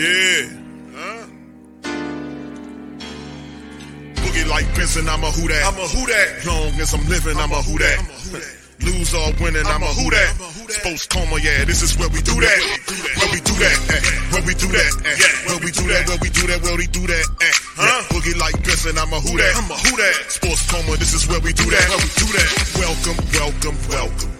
Yeah. Huh? Boogie like Benson, I'm a who that. I'm a who that. Long as I'm living, I'm, a who that. Lose or winning, I'm, a who that. Sports coma, yeah, this is where we do that. Where we do that, where we do that, where we do that, where we do that, where we do that. Huh? Boogie like Benson, I'm a who that. I'm a who that. Sports coma, this is where we do that. Where we do that. Welcome, welcome, welcome.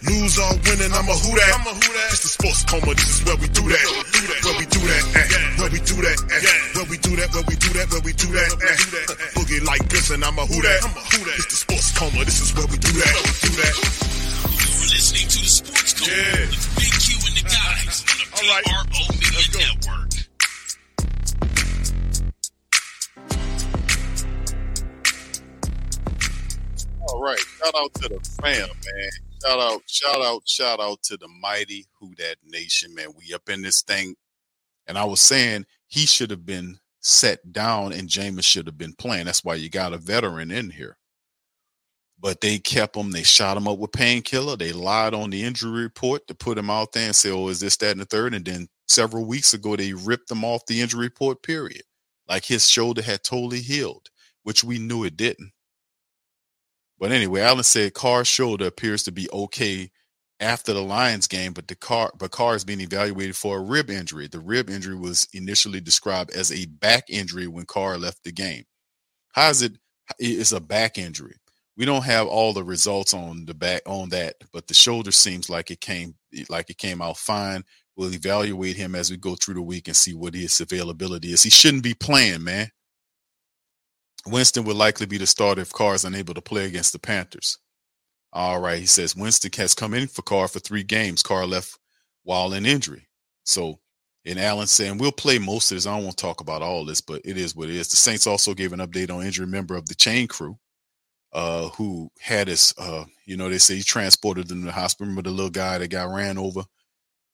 Lose or winning, I'm a who that. It's the sports coma, this is where we do that. Where we do that, eh. Where we do that, eh. Where we do that, where we do that, where we do that, eh. Boogie like Benson, I'm a who that. It's the sports coma, this is where we do that. We do that. You're listening to the Sports Coma Yeah. with Big Q and the guys on the All right. PRO Media Network. All right. Shout out to the fam, man. Shout out, shout out, shout out to the mighty Who That Nation, man. We up in this thing. And I was saying he should have been set down and Jameis should have been playing. That's why you got a veteran in here. But they kept him, they shot him up with painkiller. They lied on the injury report to put him out there and say, Oh, is this, that, and the third? And then several weeks ago, they ripped him off the injury report, period. Like his shoulder had totally healed, which we knew it didn't. But anyway, Allen said Carr's shoulder appears to be okay after the Lions game, but the car but Carr is being evaluated for a rib injury. The rib injury was initially described as a back injury when Carr left the game. How is it? It's a back injury. We don't have all the results on the back on that, but the shoulder seems like it came like it came out fine. We'll evaluate him as we go through the week and see what his availability is. He shouldn't be playing, man. Winston would likely be the starter if Carr is unable to play against the Panthers. All right, he says Winston has come in for Carr for three games. Carr left while in injury. So, and Allen saying we'll play most of this. I don't want to talk about all this, but it is what it is. The Saints also gave an update on injury member of the chain crew, uh, who had his, uh, you know, they say he transported him to the hospital. Remember the little guy that got ran over,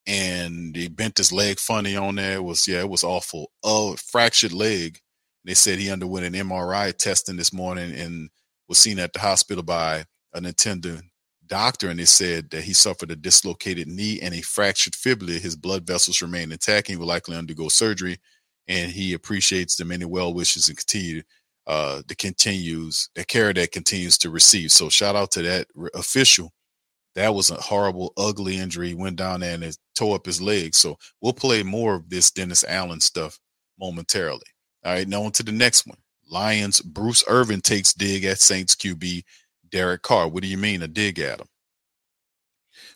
and he bent his leg funny on there. It was yeah, it was awful. Uh, fractured leg. They said he underwent an MRI testing this morning and was seen at the hospital by an attendant doctor. And they said that he suffered a dislocated knee and a fractured fibula. His blood vessels remain intact. He will likely undergo surgery. And he appreciates the many well wishes and continue uh the continues the care that continues to receive. So shout out to that official. That was a horrible, ugly injury. He went down there and tore up his leg. So we'll play more of this Dennis Allen stuff momentarily. All right, now on to the next one. Lions, Bruce Irvin takes dig at Saints QB Derek Carr. What do you mean a dig at him?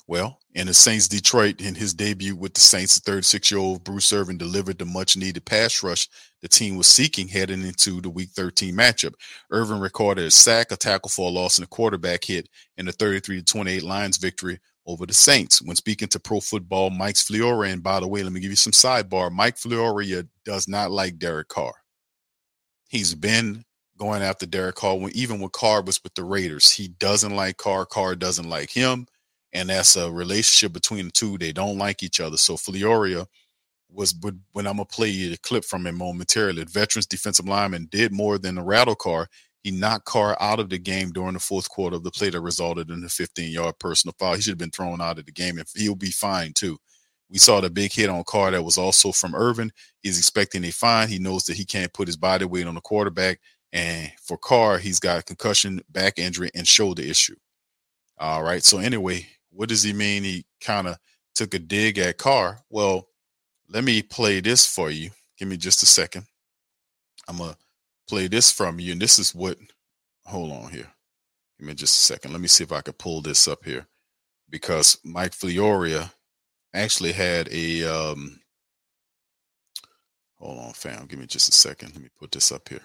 Well, in the Saints Detroit, in his debut with the Saints, the 36 year old Bruce Irvin delivered the much needed pass rush the team was seeking heading into the Week 13 matchup. Irvin recorded a sack, a tackle for a loss, and a quarterback hit in the 33 28 Lions victory over the Saints. When speaking to Pro Football, Mike's Florio, and by the way, let me give you some sidebar. Mike Florio uh, does not like Derek Carr. He's been going after Derek Carr when even when Carr was with the Raiders. He doesn't like Carr. Carr doesn't like him. And that's a relationship between the two. They don't like each other. So Florio was would- when I'm gonna play you the clip from him momentarily. The veterans defensive lineman did more than the rattle Carr. He knocked Carr out of the game during the fourth quarter of the play that resulted in a 15 yard personal foul. He should have been thrown out of the game, and he'll be fine too. We saw the big hit on Carr that was also from Irvin. He's expecting a fine. He knows that he can't put his body weight on the quarterback. And for Carr, he's got concussion, back injury, and shoulder issue. All right. So anyway, what does he mean? He kind of took a dig at Carr. Well, let me play this for you. Give me just a second. I'm gonna play this from you, and this is what. Hold on here. Give me just a second. Let me see if I can pull this up here, because Mike Florio actually had a. Um, hold on, fam. Give me just a second. Let me put this up here.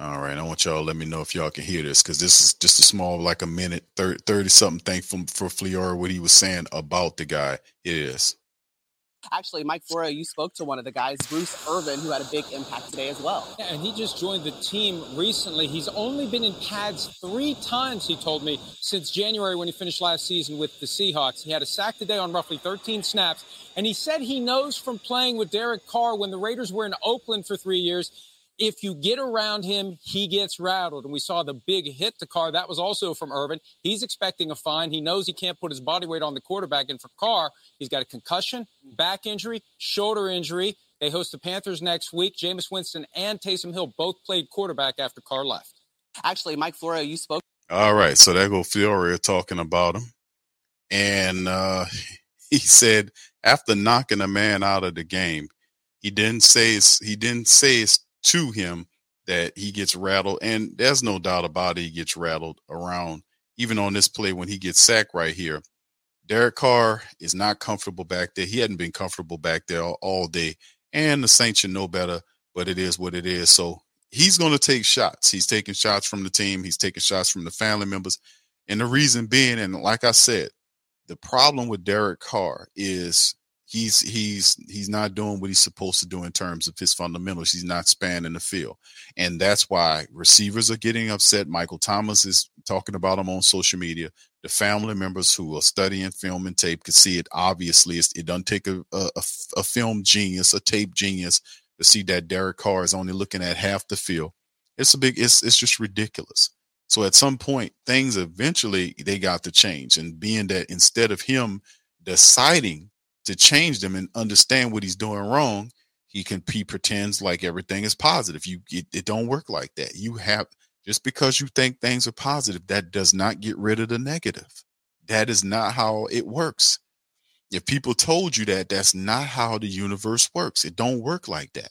All right, I want y'all let me know if y'all can hear this because this is just a small, like a minute, 30, 30 something thing from for Florio, what he was saying about the guy. It is. Actually, Mike Florio, you spoke to one of the guys, Bruce Irvin, who had a big impact today as well. Yeah, and he just joined the team recently. He's only been in pads three times, he told me, since January when he finished last season with the Seahawks. He had a sack today on roughly 13 snaps. And he said he knows from playing with Derek Carr when the Raiders were in Oakland for three years if you get around him, he gets rattled. And we saw the big hit to Carr. That was also from Irvin. He's expecting a fine. He knows he can't put his body weight on the quarterback. And for Carr, he's got a concussion, back injury, shoulder injury. They host the Panthers next week. Jameis Winston and Taysom Hill both played quarterback after Carr left. Actually, Mike Florio, you spoke. All right. So there go Florio talking about him. And uh, he said after knocking a man out of the game, he didn't say he didn't say it's to him that he gets rattled. And there's no doubt about it, he gets rattled around, even on this play when he gets sacked right here. Derek Carr is not comfortable back there. He hadn't been comfortable back there all, all day. And the Saints should know better, but it is what it is. So he's going to take shots. He's taking shots from the team, he's taking shots from the family members. And the reason being, and like I said, the problem with Derek Carr is he's he's he's not doing what he's supposed to do in terms of his fundamentals. He's not spanning the field, and that's why receivers are getting upset. Michael Thomas is talking about him on social media. The family members who are studying film and tape can see it. Obviously, it doesn't take a, a, a film genius, a tape genius, to see that Derek Carr is only looking at half the field. It's a big. It's it's just ridiculous. So at some point, things eventually they got to change, and being that instead of him deciding to change them and understand what he's doing wrong, he can he pretends like everything is positive. You it, it don't work like that. You have just because you think things are positive, that does not get rid of the negative. That is not how it works. If people told you that, that's not how the universe works. It don't work like that.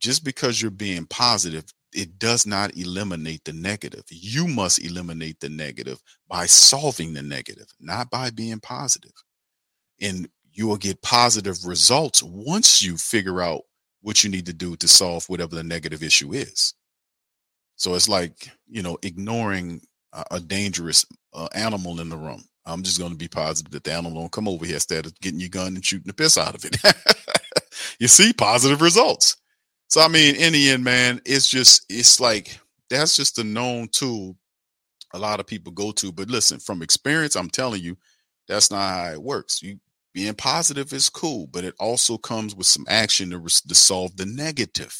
Just because you're being positive, it does not eliminate the negative. You must eliminate the negative by solving the negative, not by being positive. And you will get positive results once you figure out what you need to do to solve whatever the negative issue is. So it's like, you know, ignoring a, a dangerous uh, animal in the room. I'm just going to be positive that the animal don't come over here instead of getting your gun and shooting the piss out of it. you see positive results. So, I mean, in the end, man, it's just, it's like, that's just a known tool a lot of people go to. But listen, from experience, I'm telling you, that's not how it works. You being positive is cool, but it also comes with some action to, to solve the negative.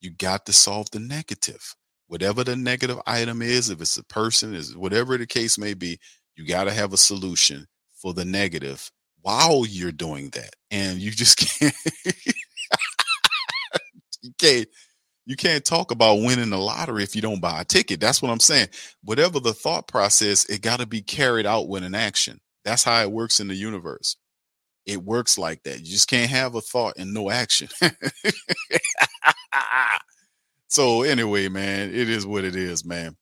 You got to solve the negative. Whatever the negative item is, if it's a person, is whatever the case may be, you got to have a solution for the negative while you're doing that. And you just can't you can't you can't talk about winning the lottery if you don't buy a ticket. That's what I'm saying. Whatever the thought process, it got to be carried out with an action. That's how it works in the universe it works like that. You just can't have a thought and no action. so anyway, man, it is what it is, man.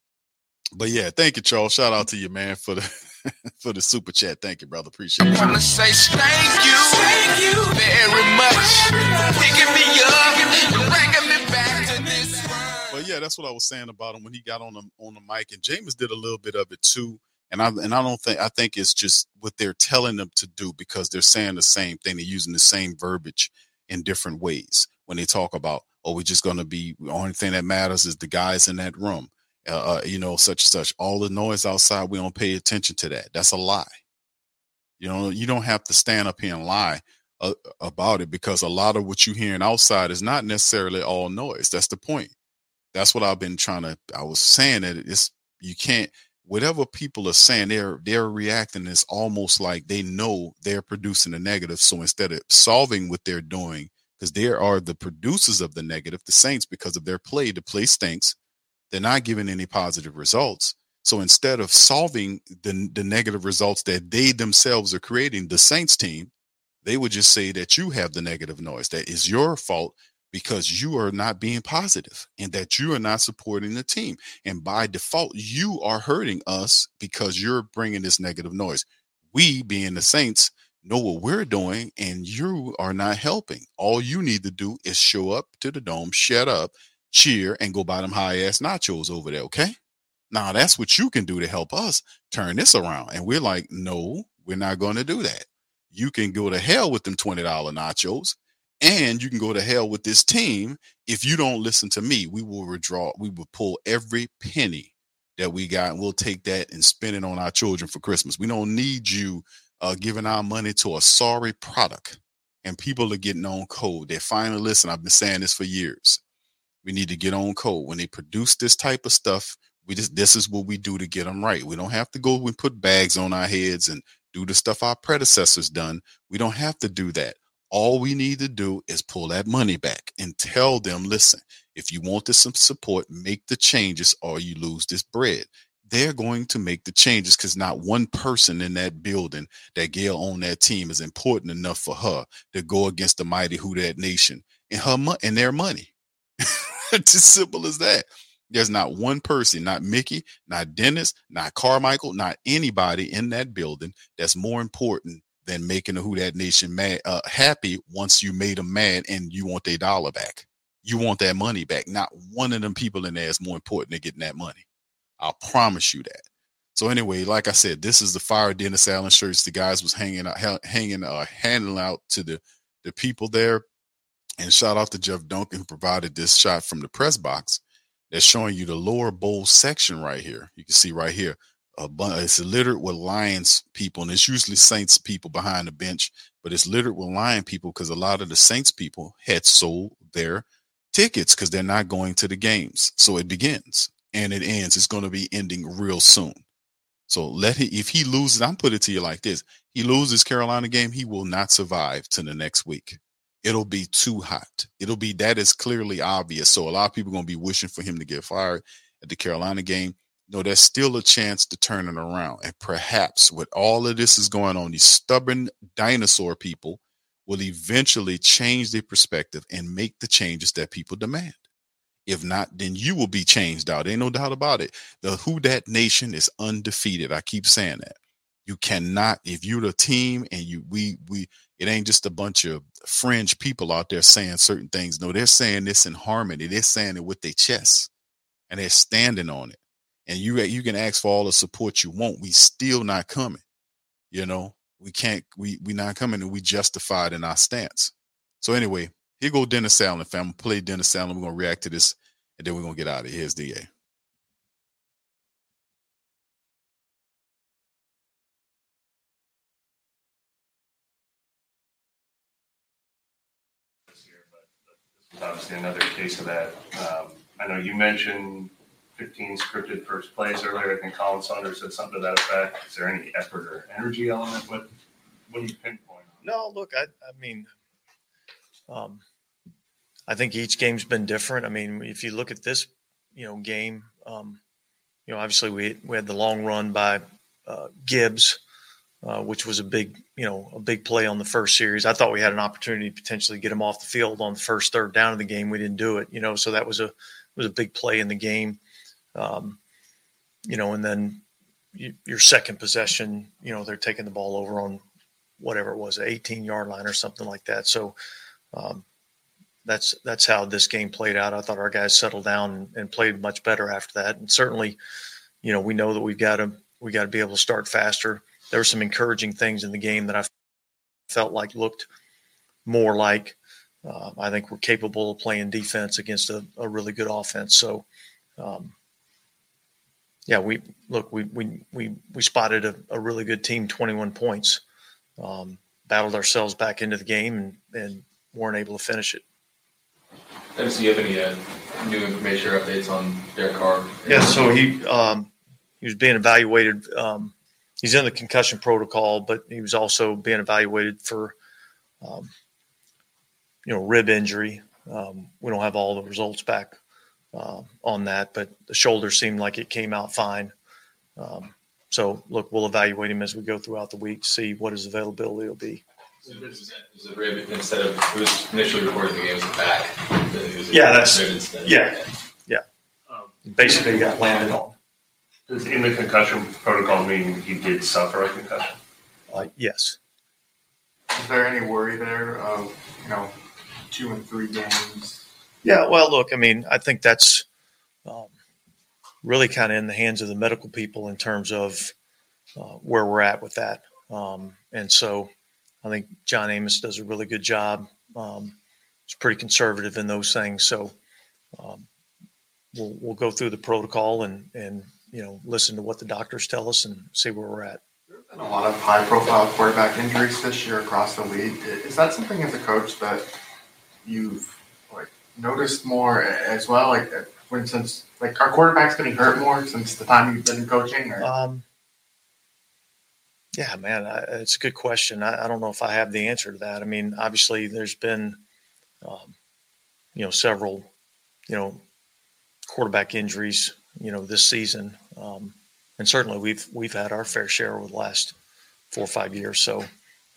But yeah, thank you, Charles. Shout out to you, man, for the for the super chat. Thank you, brother. Appreciate it. I want to say thank you, thank you very much, picking me up bringing me back to this world. But yeah, that's what I was saying about him when he got on the on the mic, and James did a little bit of it too. And I and I don't think I think it's just what they're telling them to do because they're saying the same thing. They're using the same verbiage in different ways when they talk about, oh, we're just going to be the only thing that matters is the guys in that room, uh, uh, you know, such and such. All the noise outside, we don't pay attention to that. That's a lie. You know, you don't have to stand up here and lie uh, about it because a lot of what you're hearing outside is not necessarily all noise. That's the point. That's what I've been trying to. I was saying that it's you can't whatever people are saying, they're they're reacting is almost like they know they're producing a negative. So instead of solving what they're doing, because they are the producers of the negative, the Saints, because of their play, the play stinks. They're not giving any positive results. So instead of solving the, the negative results that they themselves are creating, the Saints team, they would just say that you have the negative noise. That is your fault because you are not being positive and that you are not supporting the team. And by default, you are hurting us because you're bringing this negative noise. We, being the Saints, know what we're doing and you are not helping. All you need to do is show up to the dome, shut up, cheer, and go buy them high ass nachos over there. Okay. Now that's what you can do to help us turn this around. And we're like, no, we're not going to do that. You can go to hell with them $20 nachos and you can go to hell with this team if you don't listen to me. We will withdraw, we will pull every penny that we got and we'll take that and spend it on our children for Christmas. We don't need you uh, giving our money to a sorry product. And people are getting on code. They're finally listening. I've been saying this for years. We need to get on code. When they produce this type of stuff, we just this is what we do to get them right. We don't have to go and put bags on our heads and do the stuff our predecessors done. We don't have to do that. All we need to do is pull that money back and tell them, listen, if you want this support, make the changes or you lose this bread they're going to make the changes because not one person in that building that Gayle on that team is important enough for her to go against the mighty Who That Nation and her mo- and their money. it's as simple as that. There's not one person, not Mickey, not Dennis, not Carmichael, not anybody in that building that's more important than making the Who That Nation mad, uh, happy once you made them mad and you want their dollar back. You want that money back. Not one of them people in there is more important than getting that money. I'll promise you that. So anyway, like I said, this is the fire Dennis Allen shirts. The guys was hanging out, hanging, uh, handing out to the the people there. And shout out to Jeff Duncan who provided this shot from the press box that's showing you the lower bowl section right here. You can see right here. A bunch, it's littered with Lions people, and it's usually Saints people behind the bench, but it's littered with Lion people because a lot of the Saints people had sold their tickets because they're not going to the games. So it begins and it ends. It's going to be ending real soon. So let he if he loses, I'm put it to you like this: he loses Carolina game, he will not survive to the next week. It'll be too hot. It'll be that is clearly obvious. So a lot of people are going to be wishing for him to get fired at the Carolina game. No, there's still a chance to turn it around. And perhaps with all of this is going on, these stubborn dinosaur people will eventually change their perspective and make the changes that people demand. If not, then you will be changed out. Ain't no doubt about it. The Who Dat Nation is undefeated. I keep saying that. You cannot, if you're the team and you we we it ain't just a bunch of fringe people out there saying certain things. No, they're saying this in harmony. They're saying it with their chest and they're standing on it. And you you can ask for all the support you want. We still not coming. You know, we can't we we not coming and we justified in our stance. So anyway, here go Dennis Allen, fam. Play Dennis Allen. We're gonna react to this, and then we're gonna get out of here. Here's Da. obviously another case of that. Um, I know you mentioned 15 scripted first plays earlier. I think Colin Saunders said something to that effect. Is there any effort or energy element? What what do you pinpoint? No, look, I, I mean, um, I think each game's been different. I mean, if you look at this, you know, game, um, you know, obviously we we had the long run by uh, Gibbs, uh, which was a big, you know, a big play on the first series. I thought we had an opportunity to potentially get him off the field on the first third down of the game. We didn't do it, you know, so that was a was a big play in the game. Um, you know, and then you, your second possession, you know, they're taking the ball over on whatever it was, 18 yard line or something like that. So um, that's that's how this game played out. I thought our guys settled down and, played much better after that. And certainly, you know, we know that we've got to we got to be able to start faster. There were some encouraging things in the game that I felt like looked more like uh, I think we're capable of playing defense against a, a really good offense. So, um, yeah, we look we we we we spotted a, a really good team, twenty one points um, battled ourselves back into the game and, and weren't able to finish it. do you have any uh, new information or updates on Derek Carr? Yeah, so he um, he was being evaluated. Um, he's in the concussion protocol, but he was also being evaluated for, um, you know, rib injury. Um, we don't have all the results back uh, on that, but the shoulder seemed like it came out fine. Um, so, look, we'll evaluate him as we go throughout the week, see what his availability will be. Was the rib instead of it was initially reported the game was the back. Was a Yeah, that's- rib instead. yeah. Yeah. Basically, he got landed on. Does in the concussion protocol mean he did suffer a concussion? Uh, yes. Is there any worry there of, you know, two and three games? Yeah, well, look, I mean, I think that's um, really kind of in the hands of the medical people in terms of uh, where we're at with that. Um, and so I think John Amoss does a really good job. Um, it's pretty conservative in those things. So um, we'll, we'll go through the protocol and, and, you know, listen to what the doctors tell us and see where we're at. There have Been a lot of high-profile quarterback injuries this year across the league. Is that something as a coach that you've noticed more as well? Like, uh, for instance, like are quarterbacks getting hurt more since the time you've been coaching? Or Um, yeah, man, I, it's a good question. I, I don't know if I have the answer to that. I mean, obviously, there's been, um, you know, several, you know, quarterback injuries, you know, this season, um, and certainly we've we've had our fair share over the last four or five years. So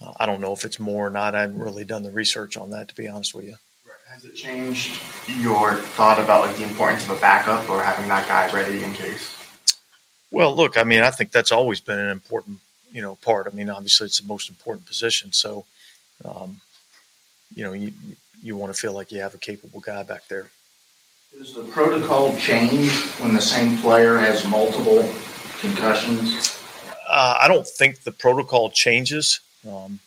uh, I don't know if it's more or not. I haven't really done the research on that, to be honest with you. Has it changed your thought about like the importance of a backup or having that guy ready in case? Well, look, I mean, I think that's always been an important, you know, part. I mean, obviously, it's the most important position. So, um, you know, you you want to feel like you have a capable guy back there. Does the protocol change when the same player has multiple concussions? Uh, I don't think the protocol changes. Um,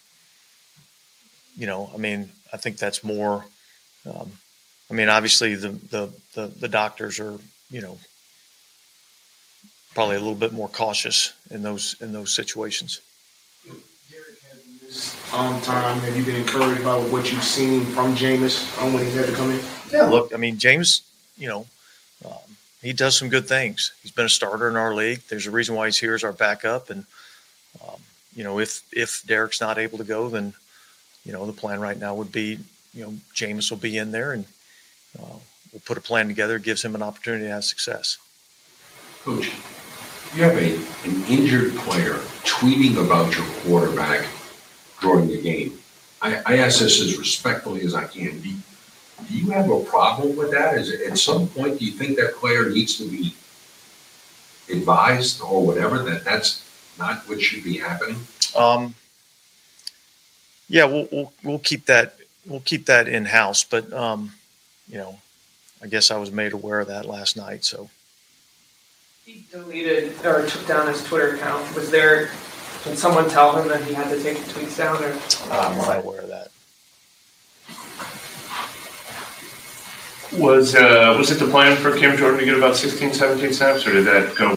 you know, I mean, I think that's more. Um, I mean, obviously, the, the the the doctors are, you know, probably a little bit more cautious in those in those situations. um, time? Have you been encouraged by what you've seen from Jameis um, when he's had to come in? Yeah, look, I mean, Jameis, you know, um, he does some good things. He's been a starter in our league. There's a reason why he's here as our backup, and um, you know, if if Derek's not able to go, then you know, the plan right now would be, you know, Jameis will be in there, and uh, we'll put a plan together. Gives him an opportunity to have success. Coach, you have a, an injured player tweeting about your quarterback during the game. I, I ask this as respectfully as I can. Do, do you have a problem with that? Is it, at some point, do you think that player needs to be advised or whatever that that's not what should be happening? Um, yeah, we'll, we'll we'll keep that we'll keep that in house, but um, you know, I guess I was made aware of that last night. So He deleted or took down his Twitter account. Was there? Did someone tell him that he had to take the tweets down? Or I'm not aware of that. Was uh, was it the plan for Cam Jordan to get about 16, 17 snaps, or did that go?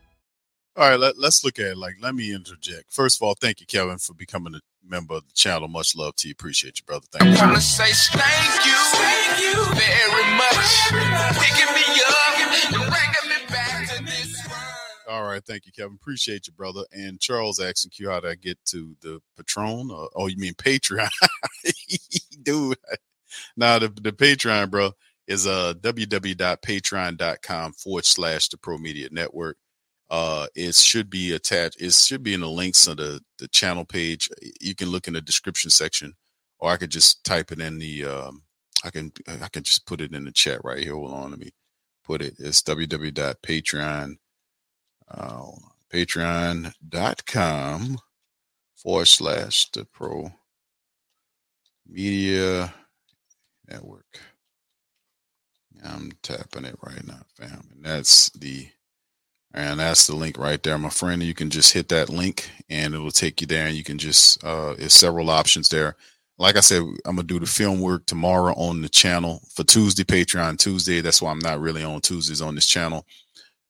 All right, let, let's look at it. Like, let me interject. First of all, thank you, Kevin, for becoming a member of the channel. Much love to you. Appreciate you, brother. Thank I you. wanna say thank you, thank you very much. Picking me up bringing me back to this All right, thank you, Kevin. Appreciate you, brother. And Charles asking you how do I get to the Patron? Or, oh, you mean Patreon? Dude, now the the Patreon, bro, is uh www.patreon.com forward slash the Pro Media Network. Uh, it should be attached. It should be in the links of the the channel page. You can look in the description section, or I could just type it in the. Um, I can I can just put it in the chat right here. Hold on, let me put it. It's www.patreon. Uh, patreon.com forward slash the pro media network. I'm tapping it right now, fam. And that's the and that's the link right there, my friend. You can just hit that link and it'll take you there and you can just uh there's several options there. Like I said, I'm gonna do the film work tomorrow on the channel for Tuesday, Patreon Tuesday. That's why I'm not really on Tuesdays on this channel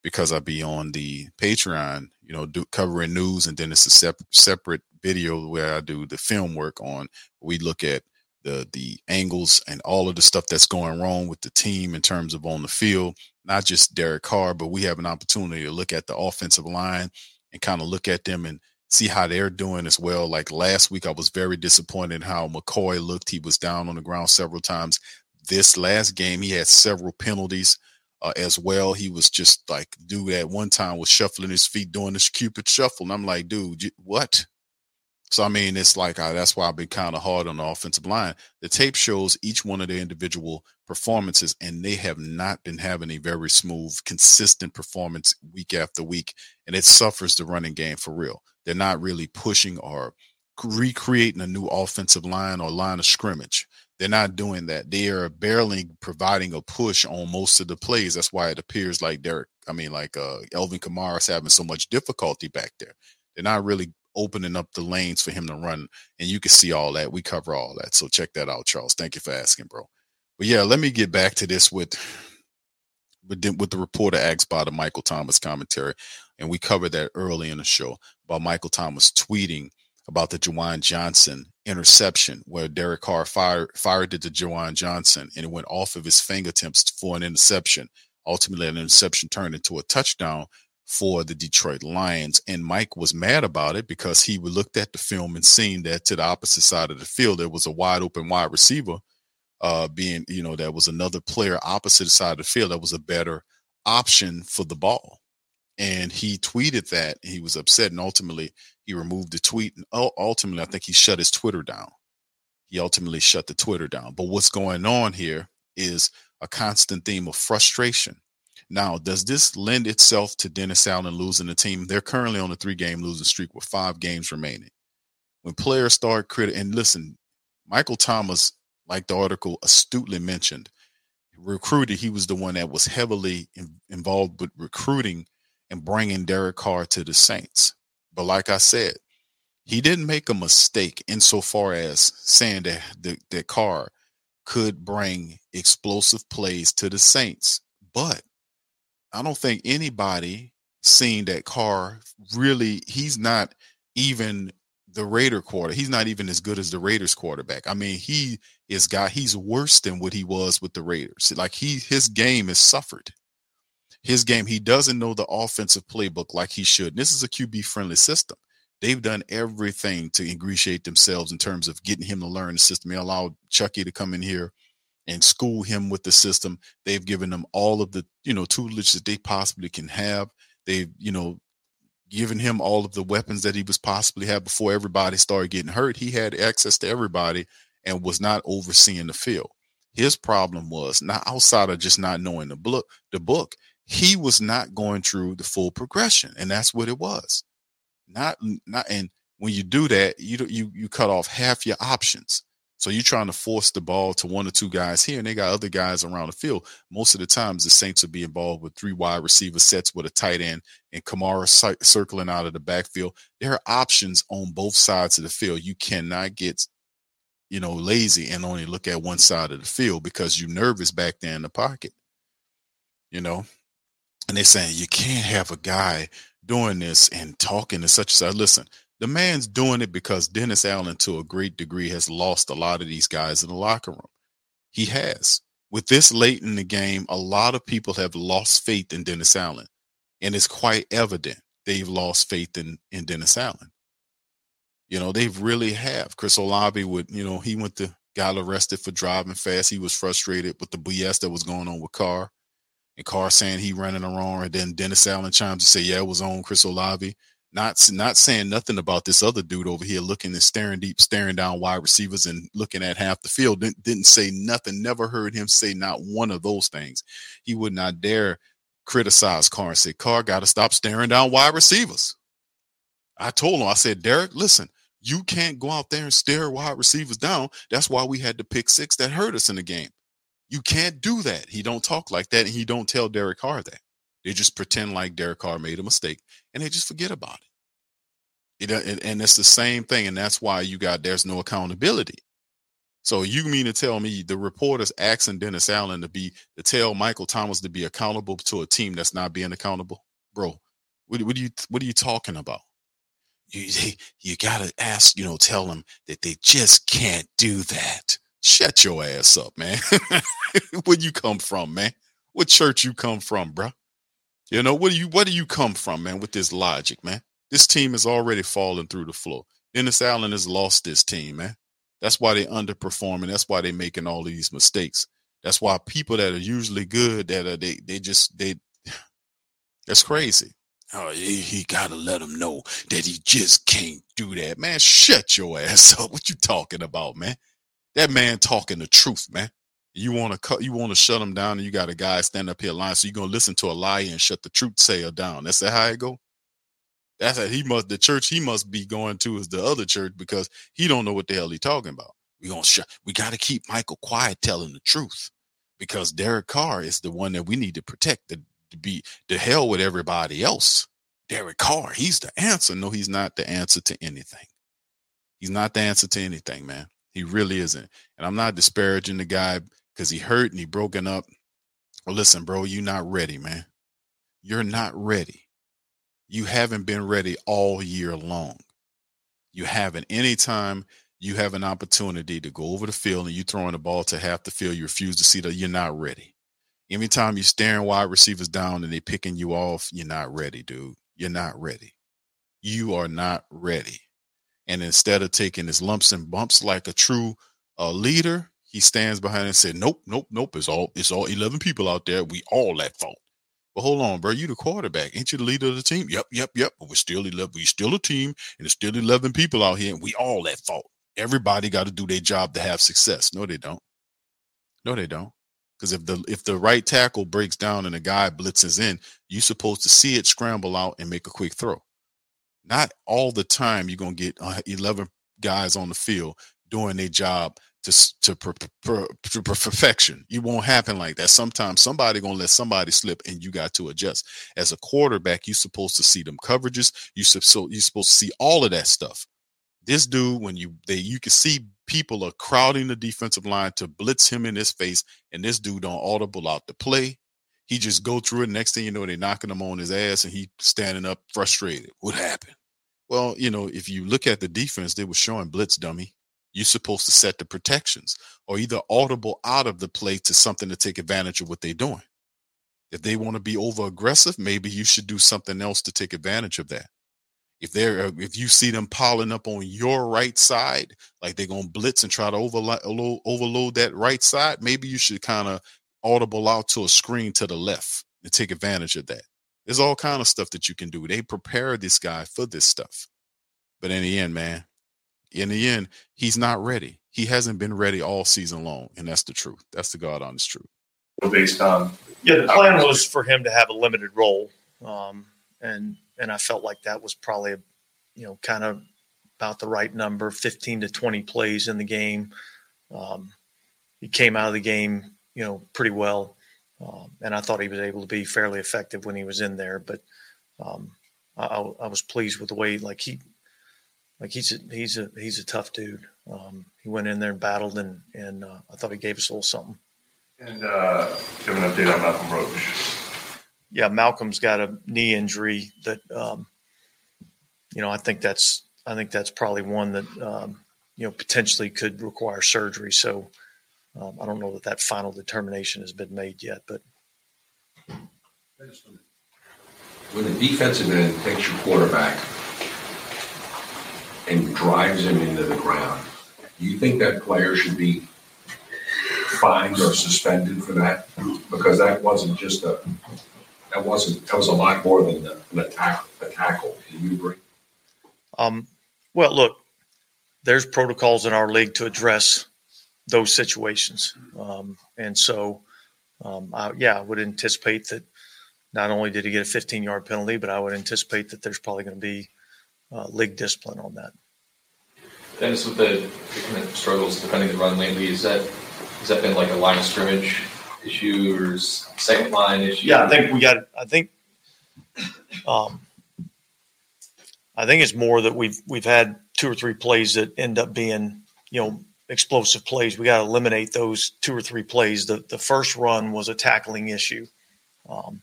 because I'll be on the Patreon, you know, do, covering news, and then it's a separate separate video where I do the film work on. We look at the the angles and all of the stuff that's going wrong with the team in terms of on the field, not just Derek Carr, but we have an opportunity to look at the offensive line and kind of look at them and see how they're doing as well. Like last week, I was very disappointed how McCoy looked. He was down on the ground several times. This last game, he had several penalties uh, as well. He was just like, dude, at one time was shuffling his feet, doing this cupid shuffle. And I'm like, dude, what? So I mean, it's like uh, that's why I've been kind of hard on the offensive line. The tape shows each one of their individual performances, and they have not been having a very smooth, consistent performance week after week, and it suffers the running game for real. They're not really pushing or recreating a new offensive line or line of scrimmage. They're not doing that. They are barely providing a push on most of the plays. That's why it appears like Derek, I mean, like uh, Alvin Kamara is having so much difficulty back there. They're not really opening up the lanes for him to run. And you can see all that. We cover all that. So check that out, Charles. Thank you for asking, bro. But yeah, let me get back to this with with the, with the reporter asked by the Michael Thomas commentary, and we covered that early in the show about Michael Thomas tweeting about the Juwan Johnson interception where Derek Carr fired fired it to Juwan Johnson and it went off of his fingertips for an interception. Ultimately, an interception turned into a touchdown for the Detroit Lions. And Mike was mad about it because he looked at the film and seen that to the opposite side of the field, there was a wide open wide receiver uh, being, you know, that was another player opposite side of the field that was a better option for the ball. And he tweeted that he was upset and ultimately he removed the tweet. And ultimately, I think he shut his Twitter down. He ultimately shut the Twitter down. But what's going on here is a constant theme of frustration now, does this lend itself to Dennis Allen losing the team? They're currently on a three game losing streak with five games remaining. When players start crit and listen, Michael Thomas, like the article astutely mentioned, recruited, he was the one that was heavily in, involved with recruiting and bringing Derek Carr to the Saints. But like I said, he didn't make a mistake insofar as saying that the, that Carr could bring explosive plays to the Saints. But I don't think anybody seen that Carr really he's not even the Raider quarter. He's not even as good as the Raiders quarterback. I mean, he is got he's worse than what he was with the Raiders. Like he his game has suffered. His game, he doesn't know the offensive playbook like he should. And This is a QB friendly system. They've done everything to ingratiate themselves in terms of getting him to learn the system. They allowed Chucky to come in here and school him with the system. They've given him all of the, you know, tutelage that they possibly can have. They've, you know, given him all of the weapons that he was possibly had before everybody started getting hurt. He had access to everybody and was not overseeing the field. His problem was not outside of just not knowing the book, the book, he was not going through the full progression. And that's what it was. Not not and when you do that, you you you cut off half your options. So you're trying to force the ball to one or two guys here, and they got other guys around the field. Most of the times, the Saints will be involved with three wide receiver sets with a tight end and Kamara circling out of the backfield. There are options on both sides of the field. You cannot get, you know, lazy and only look at one side of the field because you're nervous back there in the pocket. You know, and they're saying you can't have a guy doing this and talking to such a listen the man's doing it because Dennis Allen, to a great degree, has lost a lot of these guys in the locker room. He has. With this late in the game, a lot of people have lost faith in Dennis Allen. And it's quite evident they've lost faith in, in Dennis Allen. You know, they really have. Chris Olave would, you know, he went to got arrested for driving fast. He was frustrated with the BS that was going on with Carr. And Carr saying he running the wrong, and then Dennis Allen chimes to say, "Yeah, it was on Chris Olave." Not not saying nothing about this other dude over here looking and staring deep, staring down wide receivers and looking at half the field. Didn't, didn't say nothing. Never heard him say not one of those things. He would not dare criticize Carr and say, "Carr got to stop staring down wide receivers." I told him, I said, Derek, listen, you can't go out there and stare wide receivers down. That's why we had the pick six that hurt us in the game. You can't do that. He don't talk like that, and he don't tell Derek Carr that. They just pretend like Derek Carr made a mistake, and they just forget about it. It, and, it's the same thing, and that's why you got there's no accountability. So you mean to tell me the reporters asking Dennis Allen to be to tell Michael Thomas to be accountable to a team that's not being accountable, bro? What, what are you what are you talking about? You you gotta ask, you know, tell them that they just can't do that. Shut your ass up, man. Where you come from, man? What church you come from, bro? You know, what do you what do you come from, man, with this logic, man? This team is already falling through the floor. Dennis Allen has lost this team, man. That's why they're underperforming. That's why they're making all these mistakes. That's why people that are usually good that are they they just they that's crazy. Oh, he, he gotta let him know that he just can't do that, man. Shut your ass up. What you talking about, man? That man talking the truth, man. You want to cut, you want to shut him down, and you got a guy stand up here lying. So you're gonna listen to a lie and shut the truth sayer down. That's how it go. That's how he must. The church he must be going to is the other church because he don't know what the hell he talking about. We gonna shut. We got to keep Michael quiet, telling the truth, because Derek Carr is the one that we need to protect. The to be the hell with everybody else. Derek Carr, he's the answer. No, he's not the answer to anything. He's not the answer to anything, man. He really isn't. And I'm not disparaging the guy because he hurt and he broken up. Well, listen, bro, you're not ready, man. You're not ready. You haven't been ready all year long. You haven't. Anytime you have an opportunity to go over the field and you throwing the ball to half the field, you refuse to see that you're not ready. Anytime you're staring wide receivers down and they picking you off, you're not ready, dude. You're not ready. You are not ready. And instead of taking his lumps and bumps like a true uh, leader, he stands behind and said, "Nope, nope, nope. It's all it's all eleven people out there. We all at fault." But hold on, bro. You the quarterback, ain't you the leader of the team? Yep, yep, yep. But we're still eleven. We still a team, and there's still eleven people out here, and we all at fault. Everybody got to do their job to have success. No, they don't. No, they don't. Because if the if the right tackle breaks down and a guy blitzes in, you're supposed to see it scramble out and make a quick throw. Not all the time you're gonna get uh, 11 guys on the field doing their job to to, to perfection. It won't happen like that. Sometimes somebody gonna let somebody slip, and you got to adjust. As a quarterback, you're supposed to see them coverages. You so you're supposed to see all of that stuff. This dude, when you they you can see people are crowding the defensive line to blitz him in his face, and this dude don't audible out the play. He just go through it. Next thing you know, they're knocking him on his ass, and he standing up frustrated. What happened? Well, you know, if you look at the defense, they were showing blitz dummy. You're supposed to set the protections or either audible out of the play to something to take advantage of what they're doing. If they want to be over aggressive, maybe you should do something else to take advantage of that if they're uh, if you see them piling up on your right side, like they're gonna blitz and try to overload overload that right side, maybe you should kind of audible out to a screen to the left and take advantage of that. There's all kind of stuff that you can do. They prepare this guy for this stuff, but in the end, man, in the end, he's not ready. He hasn't been ready all season long, and that's the truth. That's the God honest truth. Based on yeah, the plan was for him to have a limited role, um, and and I felt like that was probably, you know, kind of about the right number, 15 to 20 plays in the game. Um, he came out of the game, you know, pretty well, um, and I thought he was able to be fairly effective when he was in there. But um, I, I, was pleased with the way, like he, like he's a, he's a he's a tough dude. Um, he went in there and battled, and and uh, I thought he gave us a little something. And uh, give an update on Malcolm Roach yeah, Malcolm's got a knee injury that, um, you know, I think that's I think that's probably one that um, you know potentially could require surgery. So um, I don't know that that final determination has been made yet, but when the defensive end takes your quarterback and drives him into the ground, do you think that player should be fined or suspended for that? because that wasn't just a, that wasn't, that was a lot more than a- an attack, a tackle. Do you agree? Um, well, look, there's protocols in our league to address those situations. Um, and so, um, I, yeah, I would anticipate that not only did he get a 15 yard penalty, but I would anticipate that there's probably going to be uh, league discipline on that. Dennis, with the, kind of struggles defending the run lately, is that has that been like a line of scrimmage issue or second line issue? Yeah, I think we got. I think. Um, I think it's more that we've we've had two or three plays that end up being you know explosive plays. We got to eliminate those two or three plays. The the first run was a tackling issue, um,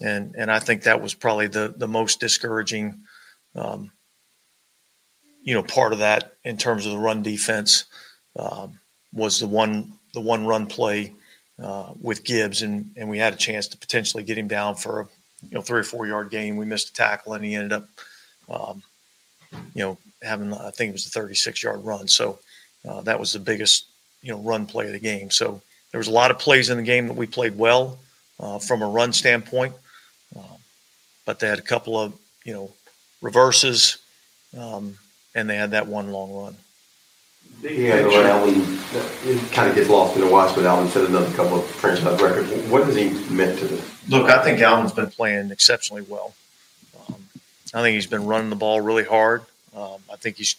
and and I think that was probably the the most discouraging. Um, you know, part of that in terms of the run defense um, was the one the one run play uh, with Gibbs, and and we had a chance to potentially get him down for a you know three or four yard gain. We missed a tackle, and he ended up um, you know having I think it was a 36 yard run. So uh, that was the biggest you know run play of the game. So there was a lot of plays in the game that we played well uh, from a run standpoint, uh, but they had a couple of you know reverses, um, and they had that one long run. Yeah, the way Alvin, it kind of gets lost in the watch, but Alvin set another couple of franchise records. What has he meant to the Look, I think Alvin's been playing exceptionally well. Um, I think he's been running the ball really hard. Um, I think he's,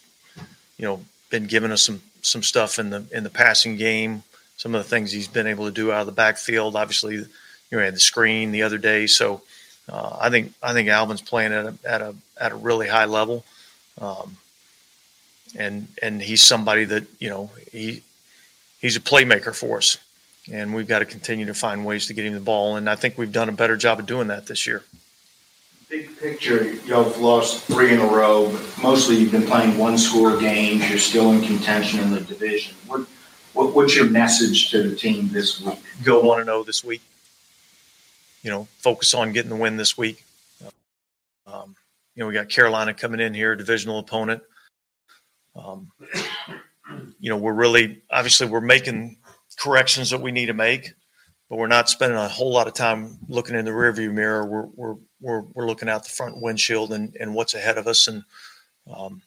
you know, been giving us some some stuff in the in the passing game. Some of the things he's been able to do out of the backfield. Obviously, you know, he had the screen the other day. So uh, I think I think Alvin's playing at a at a at a really high level. Um, and and he's somebody that you know he he's a playmaker for us, and we've got to continue to find ways to get him the ball. And I think we've done a better job of doing that this year. Big picture, y'all have lost three in a row, but mostly you've been playing one score games. You're still in contention in the division. What, what what's your message to the team this week? Go one and zero this week. You know, focus on getting the win this week. Um, you know, we got Carolina coming in here, divisional opponent. Um, you know, we're really obviously we're making corrections that we need to make, but we're not spending a whole lot of time looking in the rearview mirror. We're we're we're, we're looking out the front windshield and, and what's ahead of us, and um,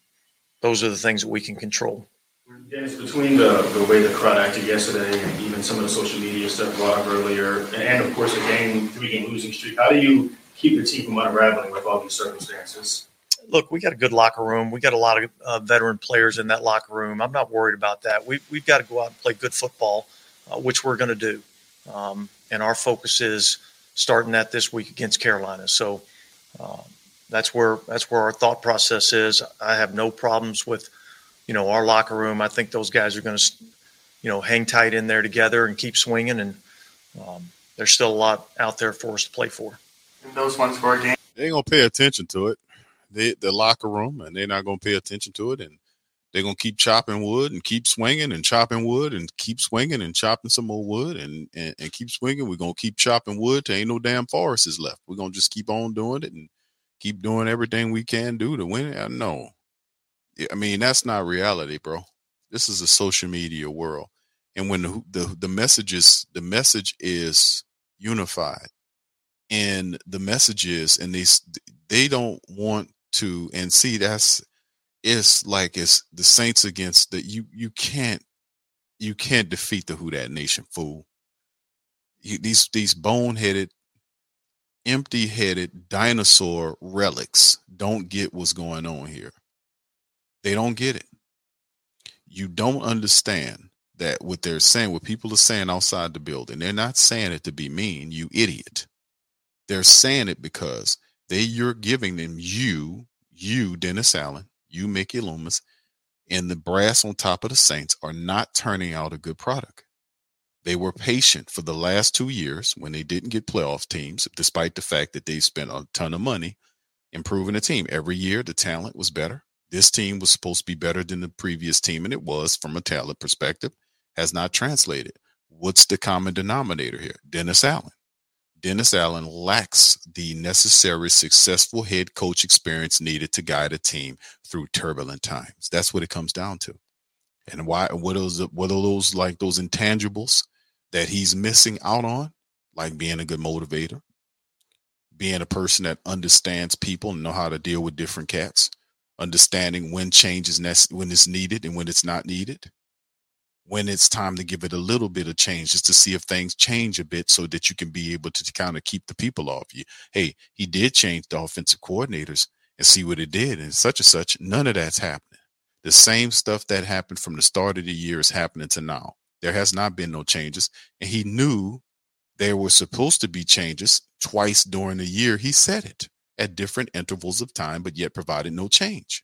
those are the things that we can control. Dennis, between the, the way the crowd acted yesterday and even some of the social media stuff brought up earlier, and of course the game, three game losing streak, how do you keep the team from unraveling with all these circumstances? Look, we got a good locker room. We got a lot of uh, veteran players in that locker room. I'm not worried about that. We, we've got to go out and play good football, uh, which we're going to do. Um, and our focus is starting that this week against Carolina. So um, that's where that's where our thought process is. I have no problems with, you know, our locker room. I think those guys are going to, you know, hang tight in there together and keep swinging. And um, there's still a lot out there for us to play for. In those one score games, They ain't gonna pay attention to it. They the locker room, and they're not gonna pay attention to it, and they're gonna keep chopping wood and keep swinging and chopping wood and keep swinging and chopping some more wood and and, and keep swinging. We're gonna keep chopping wood till ain't no damn forest is left. We're gonna just keep on doing it and keep doing everything we can do to win it. No, I mean that's not reality, bro. This is a social media world, and when the the, the message is the message is unified and the message is and these they don't want to and see that's it's like it's the saints against the you you can't you can't defeat the Who Dat Nation fool. You, these these boneheaded empty-headed dinosaur relics don't get what's going on here. They don't get it. You don't understand that what they're saying what people are saying outside the building they're not saying it to be mean you idiot. They're saying it because they you're giving them you, you, Dennis Allen, you, Mickey Loomis, and the brass on top of the Saints are not turning out a good product. They were patient for the last two years when they didn't get playoff teams, despite the fact that they spent a ton of money improving the team. Every year the talent was better. This team was supposed to be better than the previous team, and it was from a talent perspective, has not translated. What's the common denominator here? Dennis Allen. Dennis Allen lacks the necessary successful head coach experience needed to guide a team through turbulent times. That's what it comes down to. And why what are those what are those like those intangibles that he's missing out on? like being a good motivator, being a person that understands people and know how to deal with different cats, understanding when change is when it's needed and when it's not needed, when it's time to give it a little bit of change just to see if things change a bit so that you can be able to kind of keep the people off you. Hey, he did change the offensive coordinators and see what it did and such and such. None of that's happening. The same stuff that happened from the start of the year is happening to now. There has not been no changes. And he knew there were supposed to be changes twice during the year. He said it at different intervals of time, but yet provided no change.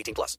18 plus.